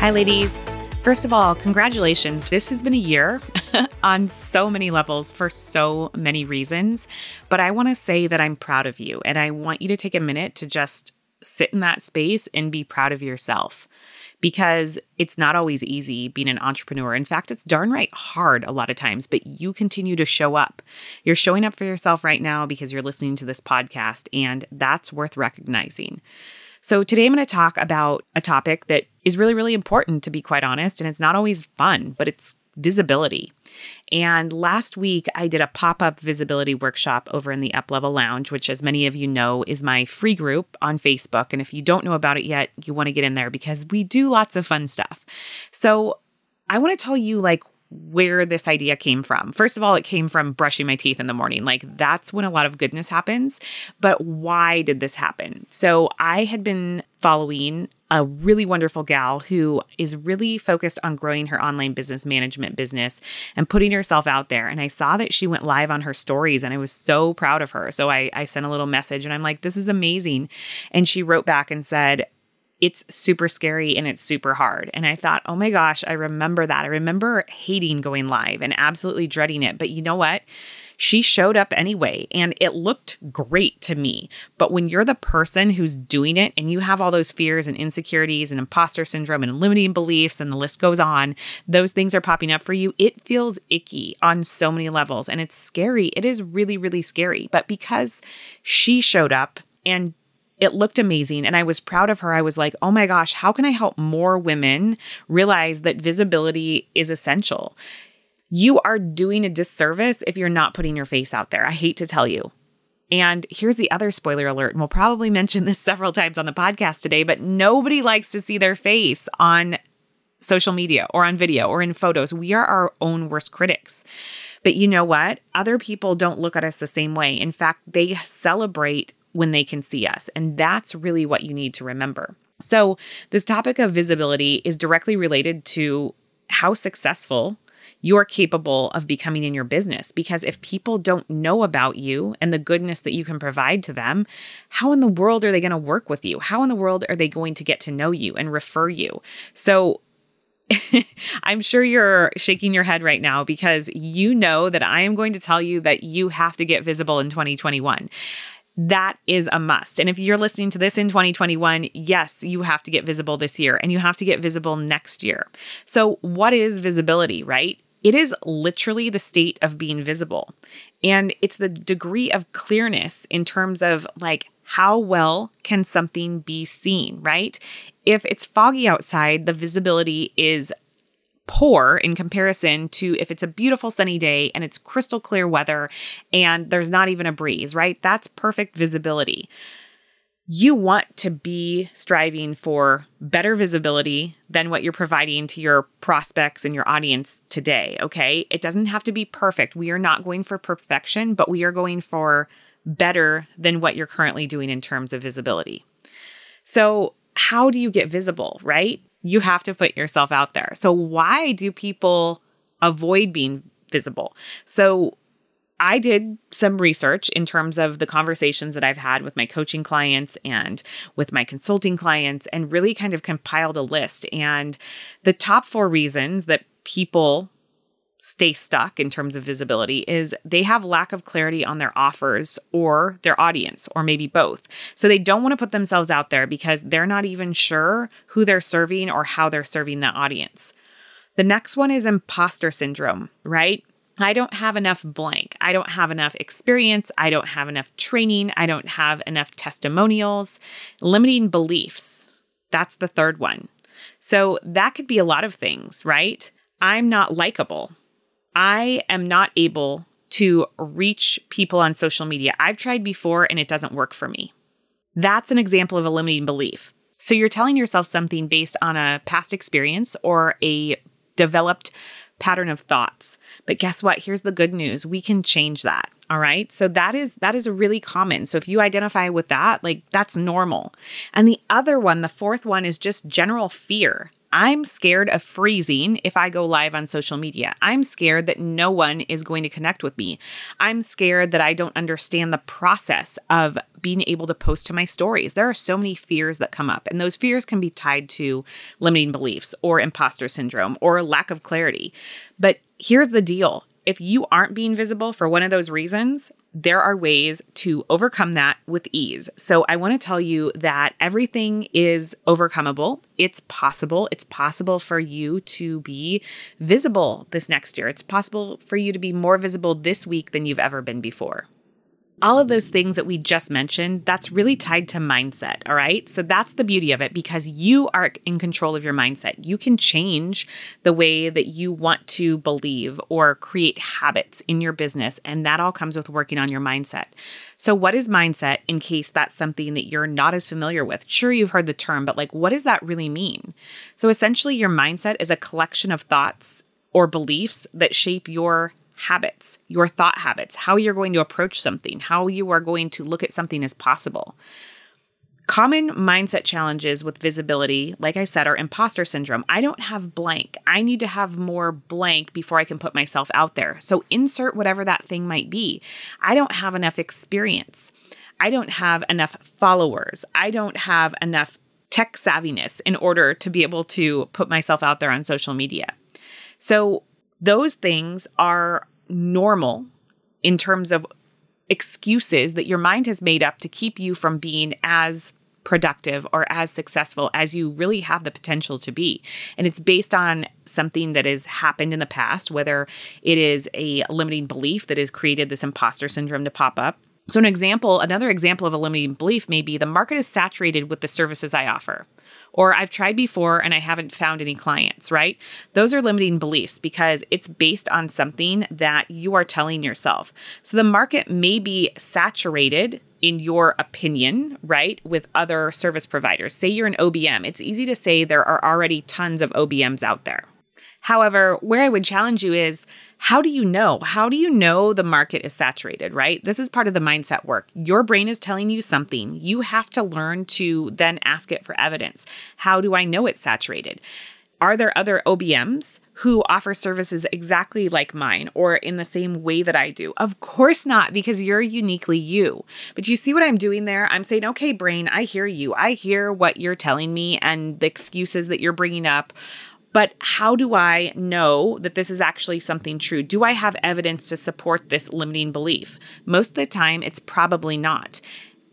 Hi, ladies. First of all, congratulations. This has been a year on so many levels for so many reasons. But I want to say that I'm proud of you and I want you to take a minute to just sit in that space and be proud of yourself because it's not always easy being an entrepreneur. In fact, it's darn right hard a lot of times, but you continue to show up. You're showing up for yourself right now because you're listening to this podcast, and that's worth recognizing. So, today I'm going to talk about a topic that is really, really important, to be quite honest. And it's not always fun, but it's visibility. And last week, I did a pop up visibility workshop over in the Uplevel Lounge, which, as many of you know, is my free group on Facebook. And if you don't know about it yet, you want to get in there because we do lots of fun stuff. So, I want to tell you, like, where this idea came from. First of all, it came from brushing my teeth in the morning. Like that's when a lot of goodness happens. But why did this happen? So I had been following a really wonderful gal who is really focused on growing her online business management business and putting herself out there. And I saw that she went live on her stories and I was so proud of her. So I, I sent a little message and I'm like, this is amazing. And she wrote back and said, it's super scary and it's super hard. And I thought, oh my gosh, I remember that. I remember hating going live and absolutely dreading it. But you know what? She showed up anyway and it looked great to me. But when you're the person who's doing it and you have all those fears and insecurities and imposter syndrome and limiting beliefs and the list goes on, those things are popping up for you. It feels icky on so many levels and it's scary. It is really, really scary. But because she showed up and it looked amazing and I was proud of her. I was like, oh my gosh, how can I help more women realize that visibility is essential? You are doing a disservice if you're not putting your face out there. I hate to tell you. And here's the other spoiler alert, and we'll probably mention this several times on the podcast today, but nobody likes to see their face on social media or on video or in photos. We are our own worst critics. But you know what? Other people don't look at us the same way. In fact, they celebrate when they can see us. And that's really what you need to remember. So, this topic of visibility is directly related to how successful you're capable of becoming in your business. Because if people don't know about you and the goodness that you can provide to them, how in the world are they going to work with you? How in the world are they going to get to know you and refer you? So, I'm sure you're shaking your head right now because you know that I am going to tell you that you have to get visible in 2021 that is a must. And if you're listening to this in 2021, yes, you have to get visible this year and you have to get visible next year. So, what is visibility, right? It is literally the state of being visible. And it's the degree of clearness in terms of like, how well can something be seen, right? If it's foggy outside, the visibility is poor in comparison to if it's a beautiful sunny day and it's crystal clear weather and there's not even a breeze, right? That's perfect visibility. You want to be striving for better visibility than what you're providing to your prospects and your audience today, okay? It doesn't have to be perfect. We are not going for perfection, but we are going for better than what you're currently doing in terms of visibility. So, how do you get visible, right? You have to put yourself out there. So, why do people avoid being visible? So, I did some research in terms of the conversations that I've had with my coaching clients and with my consulting clients, and really kind of compiled a list. And the top four reasons that people stay stuck in terms of visibility is they have lack of clarity on their offers or their audience or maybe both. So they don't want to put themselves out there because they're not even sure who they're serving or how they're serving that audience. The next one is imposter syndrome, right? I don't have enough blank. I don't have enough experience. I don't have enough training. I don't have enough testimonials. Limiting beliefs. That's the third one. So that could be a lot of things, right? I'm not likable. I am not able to reach people on social media. I've tried before and it doesn't work for me. That's an example of a limiting belief. So you're telling yourself something based on a past experience or a developed pattern of thoughts. But guess what? Here's the good news. We can change that. All right? So that is that is really common. So if you identify with that, like that's normal. And the other one, the fourth one is just general fear. I'm scared of freezing if I go live on social media. I'm scared that no one is going to connect with me. I'm scared that I don't understand the process of being able to post to my stories. There are so many fears that come up, and those fears can be tied to limiting beliefs or imposter syndrome or lack of clarity. But here's the deal if you aren't being visible for one of those reasons, there are ways to overcome that with ease. So, I want to tell you that everything is overcomable. It's possible. It's possible for you to be visible this next year. It's possible for you to be more visible this week than you've ever been before all of those things that we just mentioned, that's really tied to mindset. All right. So that's the beauty of it because you are in control of your mindset. You can change the way that you want to believe or create habits in your business. And that all comes with working on your mindset. So, what is mindset in case that's something that you're not as familiar with? Sure, you've heard the term, but like, what does that really mean? So, essentially, your mindset is a collection of thoughts or beliefs that shape your habits, your thought habits, how you're going to approach something, how you are going to look at something as possible. Common mindset challenges with visibility, like I said, are imposter syndrome. I don't have blank. I need to have more blank before I can put myself out there. So insert whatever that thing might be. I don't have enough experience. I don't have enough followers. I don't have enough tech savviness in order to be able to put myself out there on social media. So those things are normal in terms of excuses that your mind has made up to keep you from being as productive or as successful as you really have the potential to be. And it's based on something that has happened in the past, whether it is a limiting belief that has created this imposter syndrome to pop up. So, an example, another example of a limiting belief may be the market is saturated with the services I offer or I've tried before and I haven't found any clients, right? Those are limiting beliefs because it's based on something that you are telling yourself. So the market may be saturated in your opinion, right, with other service providers. Say you're an OBM, it's easy to say there are already tons of OBMs out there. However, where I would challenge you is how do you know? How do you know the market is saturated, right? This is part of the mindset work. Your brain is telling you something. You have to learn to then ask it for evidence. How do I know it's saturated? Are there other OBMs who offer services exactly like mine or in the same way that I do? Of course not, because you're uniquely you. But you see what I'm doing there? I'm saying, okay, brain, I hear you. I hear what you're telling me and the excuses that you're bringing up. But how do I know that this is actually something true? Do I have evidence to support this limiting belief? Most of the time, it's probably not.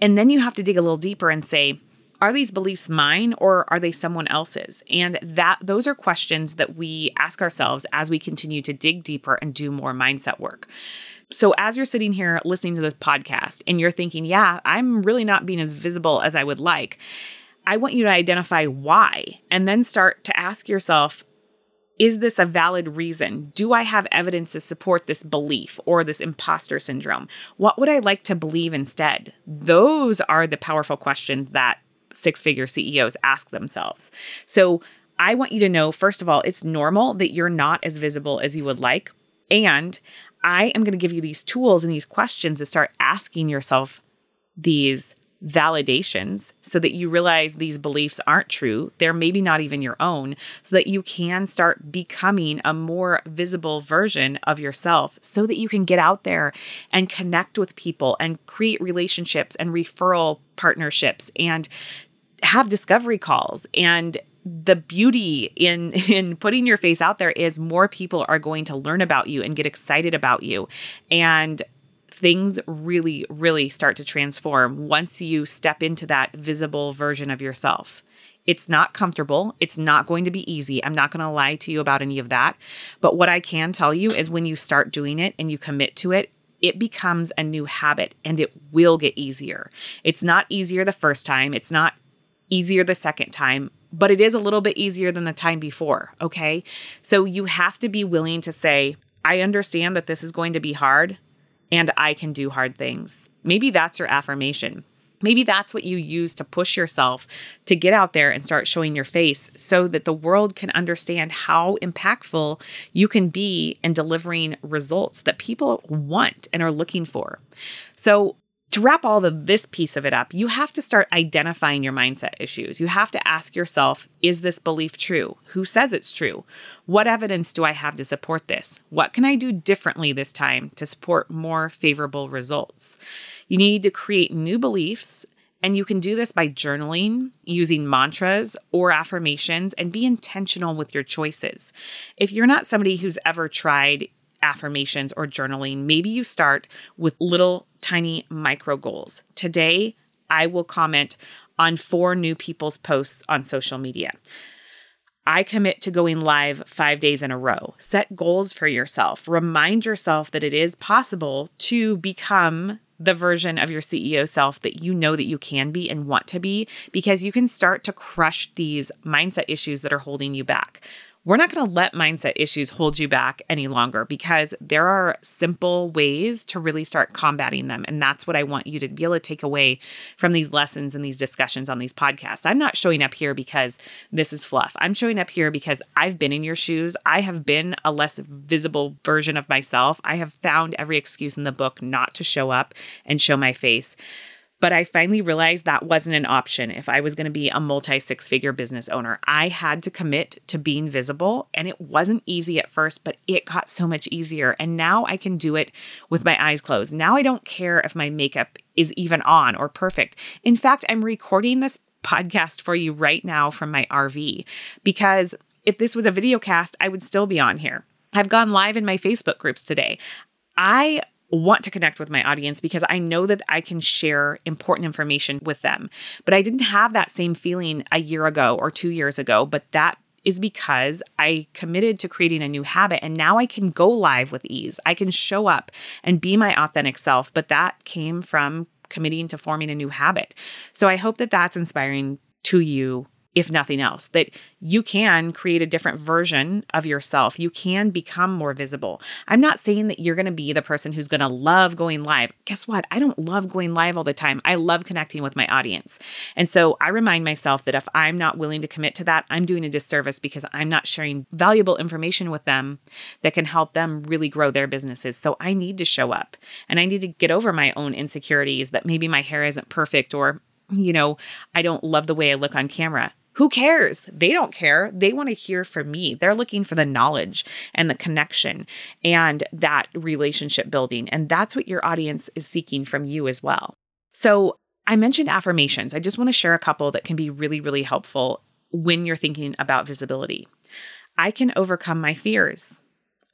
And then you have to dig a little deeper and say, are these beliefs mine or are they someone else's? And that those are questions that we ask ourselves as we continue to dig deeper and do more mindset work. So as you're sitting here listening to this podcast and you're thinking, "Yeah, I'm really not being as visible as I would like." I want you to identify why and then start to ask yourself is this a valid reason? Do I have evidence to support this belief or this imposter syndrome? What would I like to believe instead? Those are the powerful questions that six figure CEOs ask themselves. So I want you to know, first of all, it's normal that you're not as visible as you would like. And I am going to give you these tools and these questions to start asking yourself these validations so that you realize these beliefs aren't true. They're maybe not even your own, so that you can start becoming a more visible version of yourself so that you can get out there and connect with people and create relationships and referral partnerships and have discovery calls and the beauty in in putting your face out there is more people are going to learn about you and get excited about you and things really, really start to transform once you step into that visible version of yourself. It's not comfortable. It's not going to be easy. I'm not going to lie to you about any of that. But what I can tell you is when you start doing it and you commit to it, it becomes a new habit and it will get easier. It's not easier the first time, it's not easier the second time, but it is a little bit easier than the time before. Okay. So you have to be willing to say, I understand that this is going to be hard and I can do hard things. Maybe that's your affirmation. Maybe that's what you use to push yourself to get out there and start showing your face so that the world can understand how impactful you can be in delivering results that people want and are looking for. So, to wrap all of this piece of it up, you have to start identifying your mindset issues. You have to ask yourself Is this belief true? Who says it's true? What evidence do I have to support this? What can I do differently this time to support more favorable results? You need to create new beliefs. And you can do this by journaling, using mantras or affirmations, and be intentional with your choices. If you're not somebody who's ever tried affirmations or journaling, maybe you start with little tiny micro goals. Today, I will comment on four new people's posts on social media. I commit to going live five days in a row. Set goals for yourself. Remind yourself that it is possible to become the version of your CEO self that you know that you can be and want to be because you can start to crush these mindset issues that are holding you back we're not going to let mindset issues hold you back any longer because there are simple ways to really start combating them. And that's what I want you to be able to take away from these lessons and these discussions on these podcasts. I'm not showing up here because this is fluff. I'm showing up here because I've been in your shoes. I have been a less visible version of myself. I have found every excuse in the book not to show up and show my face. But I finally realized that wasn't an option if I was going to be a multi six figure business owner. I had to commit to being visible, and it wasn't easy at first, but it got so much easier. And now I can do it with my eyes closed. Now I don't care if my makeup is even on or perfect. In fact, I'm recording this podcast for you right now from my RV because if this was a video cast, I would still be on here. I've gone live in my Facebook groups today. I want to connect with my audience because I know that I can share important information with them. But I didn't have that same feeling a year ago or two years ago, but that is because I committed to creating a new habit and now I can go live with ease. I can show up and be my authentic self, but that came from committing to forming a new habit. So I hope that that's inspiring to you if nothing else, that you can create a different version of yourself. You can become more visible. I'm not saying that you're going to be the person who's going to love going live. Guess what? I don't love going live all the time. I love connecting with my audience. And so I remind myself that if I'm not willing to commit to that, I'm doing a disservice because I'm not sharing valuable information with them that can help them really grow their businesses. So I need to show up and I need to get over my own insecurities that maybe my hair isn't perfect or you know, I don't love the way I look on camera. Who cares? They don't care. They want to hear from me. They're looking for the knowledge and the connection and that relationship building. And that's what your audience is seeking from you as well. So, I mentioned affirmations. I just want to share a couple that can be really, really helpful when you're thinking about visibility. I can overcome my fears.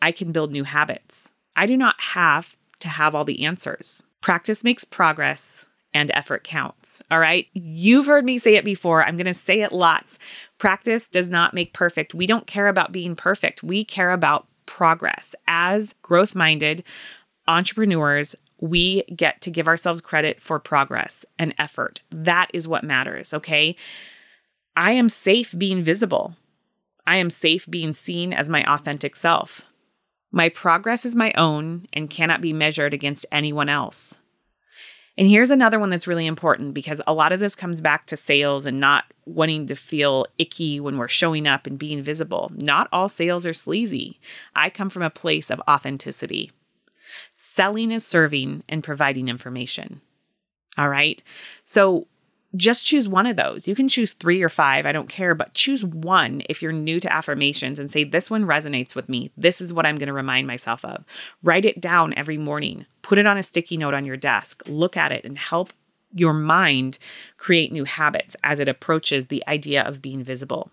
I can build new habits. I do not have to have all the answers. Practice makes progress and effort counts. All right. You've heard me say it before. I'm going to say it lots. Practice does not make perfect. We don't care about being perfect. We care about progress. As growth minded entrepreneurs, we get to give ourselves credit for progress and effort. That is what matters. Okay. I am safe being visible. I am safe being seen as my authentic self. My progress is my own and cannot be measured against anyone else. And here's another one that's really important because a lot of this comes back to sales and not wanting to feel icky when we're showing up and being visible. Not all sales are sleazy. I come from a place of authenticity. Selling is serving and providing information. All right. So just choose one of those. You can choose three or five, I don't care, but choose one if you're new to affirmations and say, This one resonates with me. This is what I'm going to remind myself of. Write it down every morning, put it on a sticky note on your desk, look at it, and help your mind create new habits as it approaches the idea of being visible.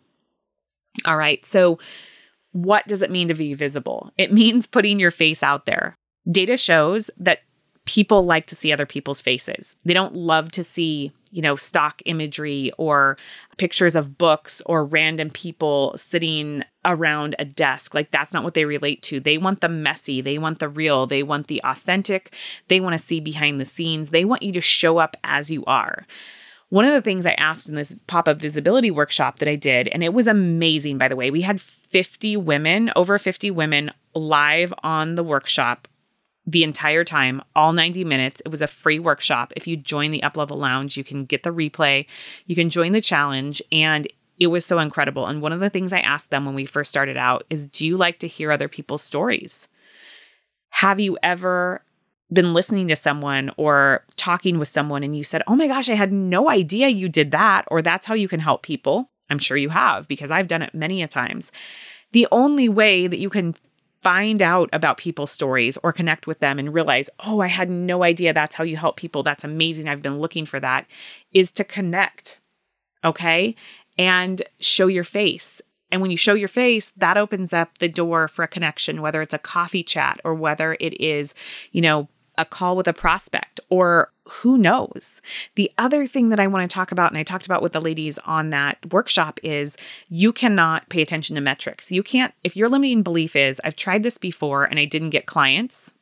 All right, so what does it mean to be visible? It means putting your face out there. Data shows that people like to see other people's faces. They don't love to see, you know, stock imagery or pictures of books or random people sitting around a desk. Like that's not what they relate to. They want the messy, they want the real, they want the authentic, they want to see behind the scenes. They want you to show up as you are. One of the things I asked in this pop up visibility workshop that I did, and it was amazing, by the way, we had 50 women, over 50 women live on the workshop the entire time, all 90 minutes. It was a free workshop. If you join the Uplevel Lounge, you can get the replay, you can join the challenge, and it was so incredible. And one of the things I asked them when we first started out is Do you like to hear other people's stories? Have you ever been listening to someone or talking with someone and you said, Oh my gosh, I had no idea you did that, or that's how you can help people? I'm sure you have because I've done it many a times. The only way that you can find out about people's stories or connect with them and realize, oh, I had no idea that's how you help people. That's amazing. I've been looking for that, is to connect. Okay. And show your face. And when you show your face, that opens up the door for a connection, whether it's a coffee chat or whether it is, you know, a call with a prospect or who knows? The other thing that I want to talk about, and I talked about with the ladies on that workshop, is you cannot pay attention to metrics. You can't, if your limiting belief is, I've tried this before and I didn't get clients,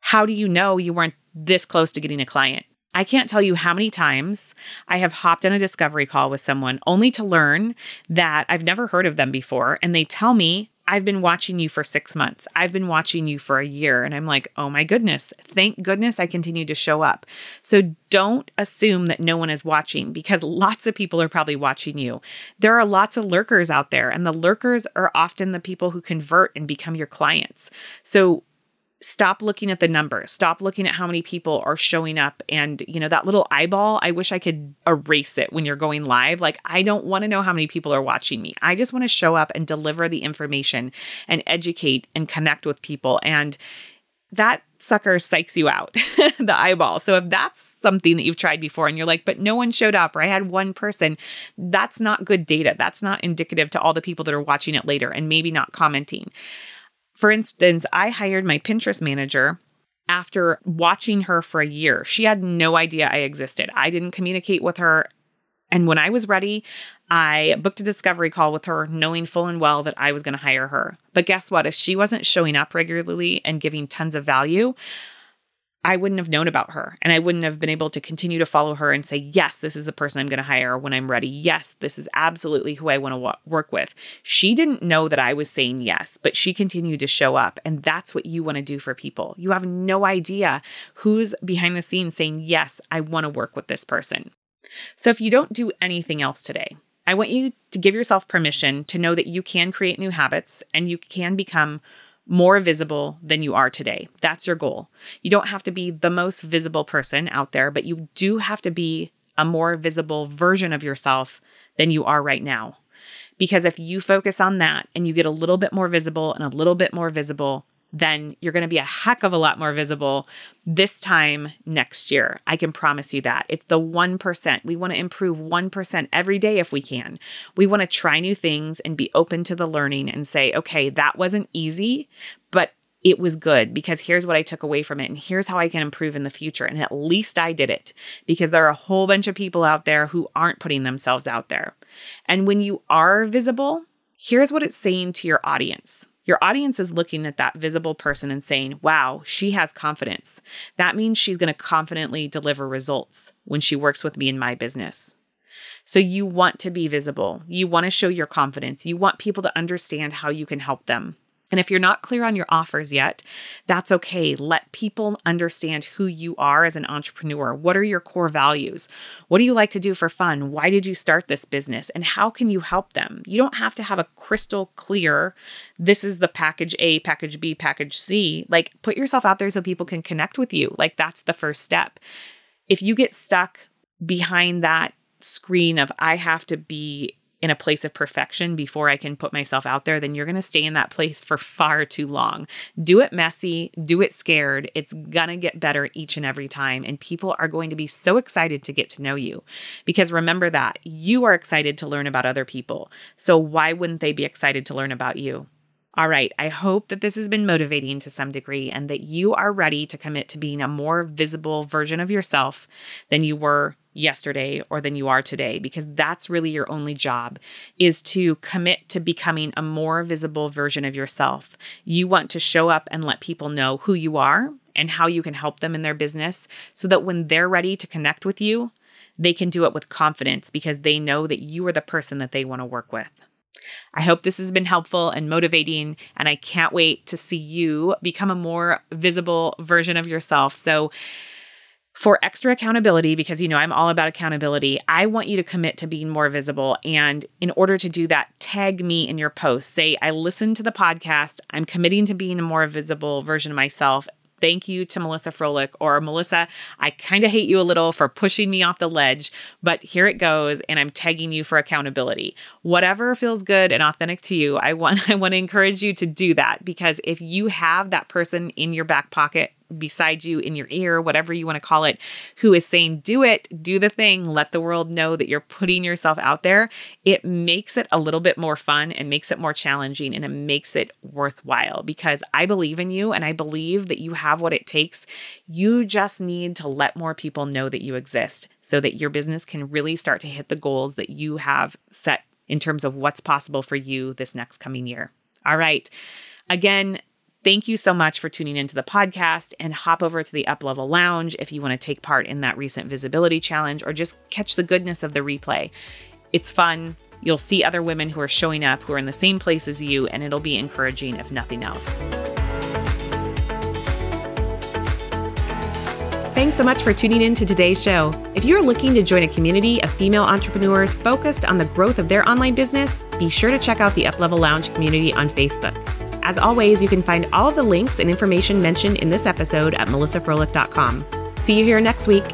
how do you know you weren't this close to getting a client? I can't tell you how many times I have hopped on a discovery call with someone only to learn that I've never heard of them before. And they tell me I've been watching you for six months. I've been watching you for a year. And I'm like, oh my goodness, thank goodness I continue to show up. So don't assume that no one is watching because lots of people are probably watching you. There are lots of lurkers out there, and the lurkers are often the people who convert and become your clients. So stop looking at the numbers. Stop looking at how many people are showing up and you know that little eyeball i wish i could erase it when you're going live. Like i don't want to know how many people are watching me. I just want to show up and deliver the information and educate and connect with people. And that sucker psychs you out the eyeball. So if that's something that you've tried before and you're like but no one showed up or i had one person that's not good data. That's not indicative to all the people that are watching it later and maybe not commenting for instance, I hired my Pinterest manager after watching her for a year. She had no idea I existed. I didn't communicate with her. And when I was ready, I booked a discovery call with her, knowing full and well that I was going to hire her. But guess what? If she wasn't showing up regularly and giving tons of value, I wouldn't have known about her and I wouldn't have been able to continue to follow her and say, yes, this is a person I'm going to hire when I'm ready. Yes, this is absolutely who I want to w- work with. She didn't know that I was saying yes, but she continued to show up. And that's what you want to do for people. You have no idea who's behind the scenes saying, yes, I want to work with this person. So if you don't do anything else today, I want you to give yourself permission to know that you can create new habits and you can become more visible than you are today. That's your goal. You don't have to be the most visible person out there, but you do have to be a more visible version of yourself than you are right now. Because if you focus on that and you get a little bit more visible and a little bit more visible, then you're going to be a heck of a lot more visible this time next year. I can promise you that. It's the 1%. We want to improve 1% every day if we can. We want to try new things and be open to the learning and say, okay, that wasn't easy, but it was good because here's what I took away from it and here's how I can improve in the future. And at least I did it because there are a whole bunch of people out there who aren't putting themselves out there. And when you are visible, here's what it's saying to your audience. Your audience is looking at that visible person and saying, wow, she has confidence. That means she's going to confidently deliver results when she works with me in my business. So you want to be visible. You want to show your confidence. You want people to understand how you can help them. And if you're not clear on your offers yet, that's okay. Let people understand who you are as an entrepreneur. What are your core values? What do you like to do for fun? Why did you start this business? And how can you help them? You don't have to have a crystal clear, this is the package A, package B, package C. Like, put yourself out there so people can connect with you. Like, that's the first step. If you get stuck behind that screen of, I have to be in a place of perfection before I can put myself out there, then you're going to stay in that place for far too long. Do it messy, do it scared. It's going to get better each and every time. And people are going to be so excited to get to know you because remember that you are excited to learn about other people. So why wouldn't they be excited to learn about you? All right, I hope that this has been motivating to some degree and that you are ready to commit to being a more visible version of yourself than you were yesterday or than you are today because that's really your only job is to commit to becoming a more visible version of yourself. You want to show up and let people know who you are and how you can help them in their business so that when they're ready to connect with you, they can do it with confidence because they know that you are the person that they want to work with. I hope this has been helpful and motivating, and I can't wait to see you become a more visible version of yourself. So, for extra accountability, because you know I'm all about accountability, I want you to commit to being more visible. And in order to do that, tag me in your post. Say, I listened to the podcast, I'm committing to being a more visible version of myself thank you to Melissa Froehlich or Melissa, I kind of hate you a little for pushing me off the ledge, but here it goes and I'm tagging you for accountability. Whatever feels good and authentic to you, I want I want to encourage you to do that because if you have that person in your back pocket beside you in your ear, whatever you want to call it, who is saying, do it, do the thing, let the world know that you're putting yourself out there, it makes it a little bit more fun and makes it more challenging and it makes it worthwhile because I believe in you and I believe that you have what it takes. You just need to let more people know that you exist so that your business can really start to hit the goals that you have set in terms of what's possible for you this next coming year. All right. Again, Thank you so much for tuning into the podcast and hop over to the Uplevel Lounge if you want to take part in that recent visibility challenge or just catch the goodness of the replay. It's fun. You'll see other women who are showing up who are in the same place as you, and it'll be encouraging if nothing else. Thanks so much for tuning in to today's show. If you're looking to join a community of female entrepreneurs focused on the growth of their online business, be sure to check out the Uplevel Lounge community on Facebook. As always, you can find all the links and information mentioned in this episode at melissafroehlich.com. See you here next week.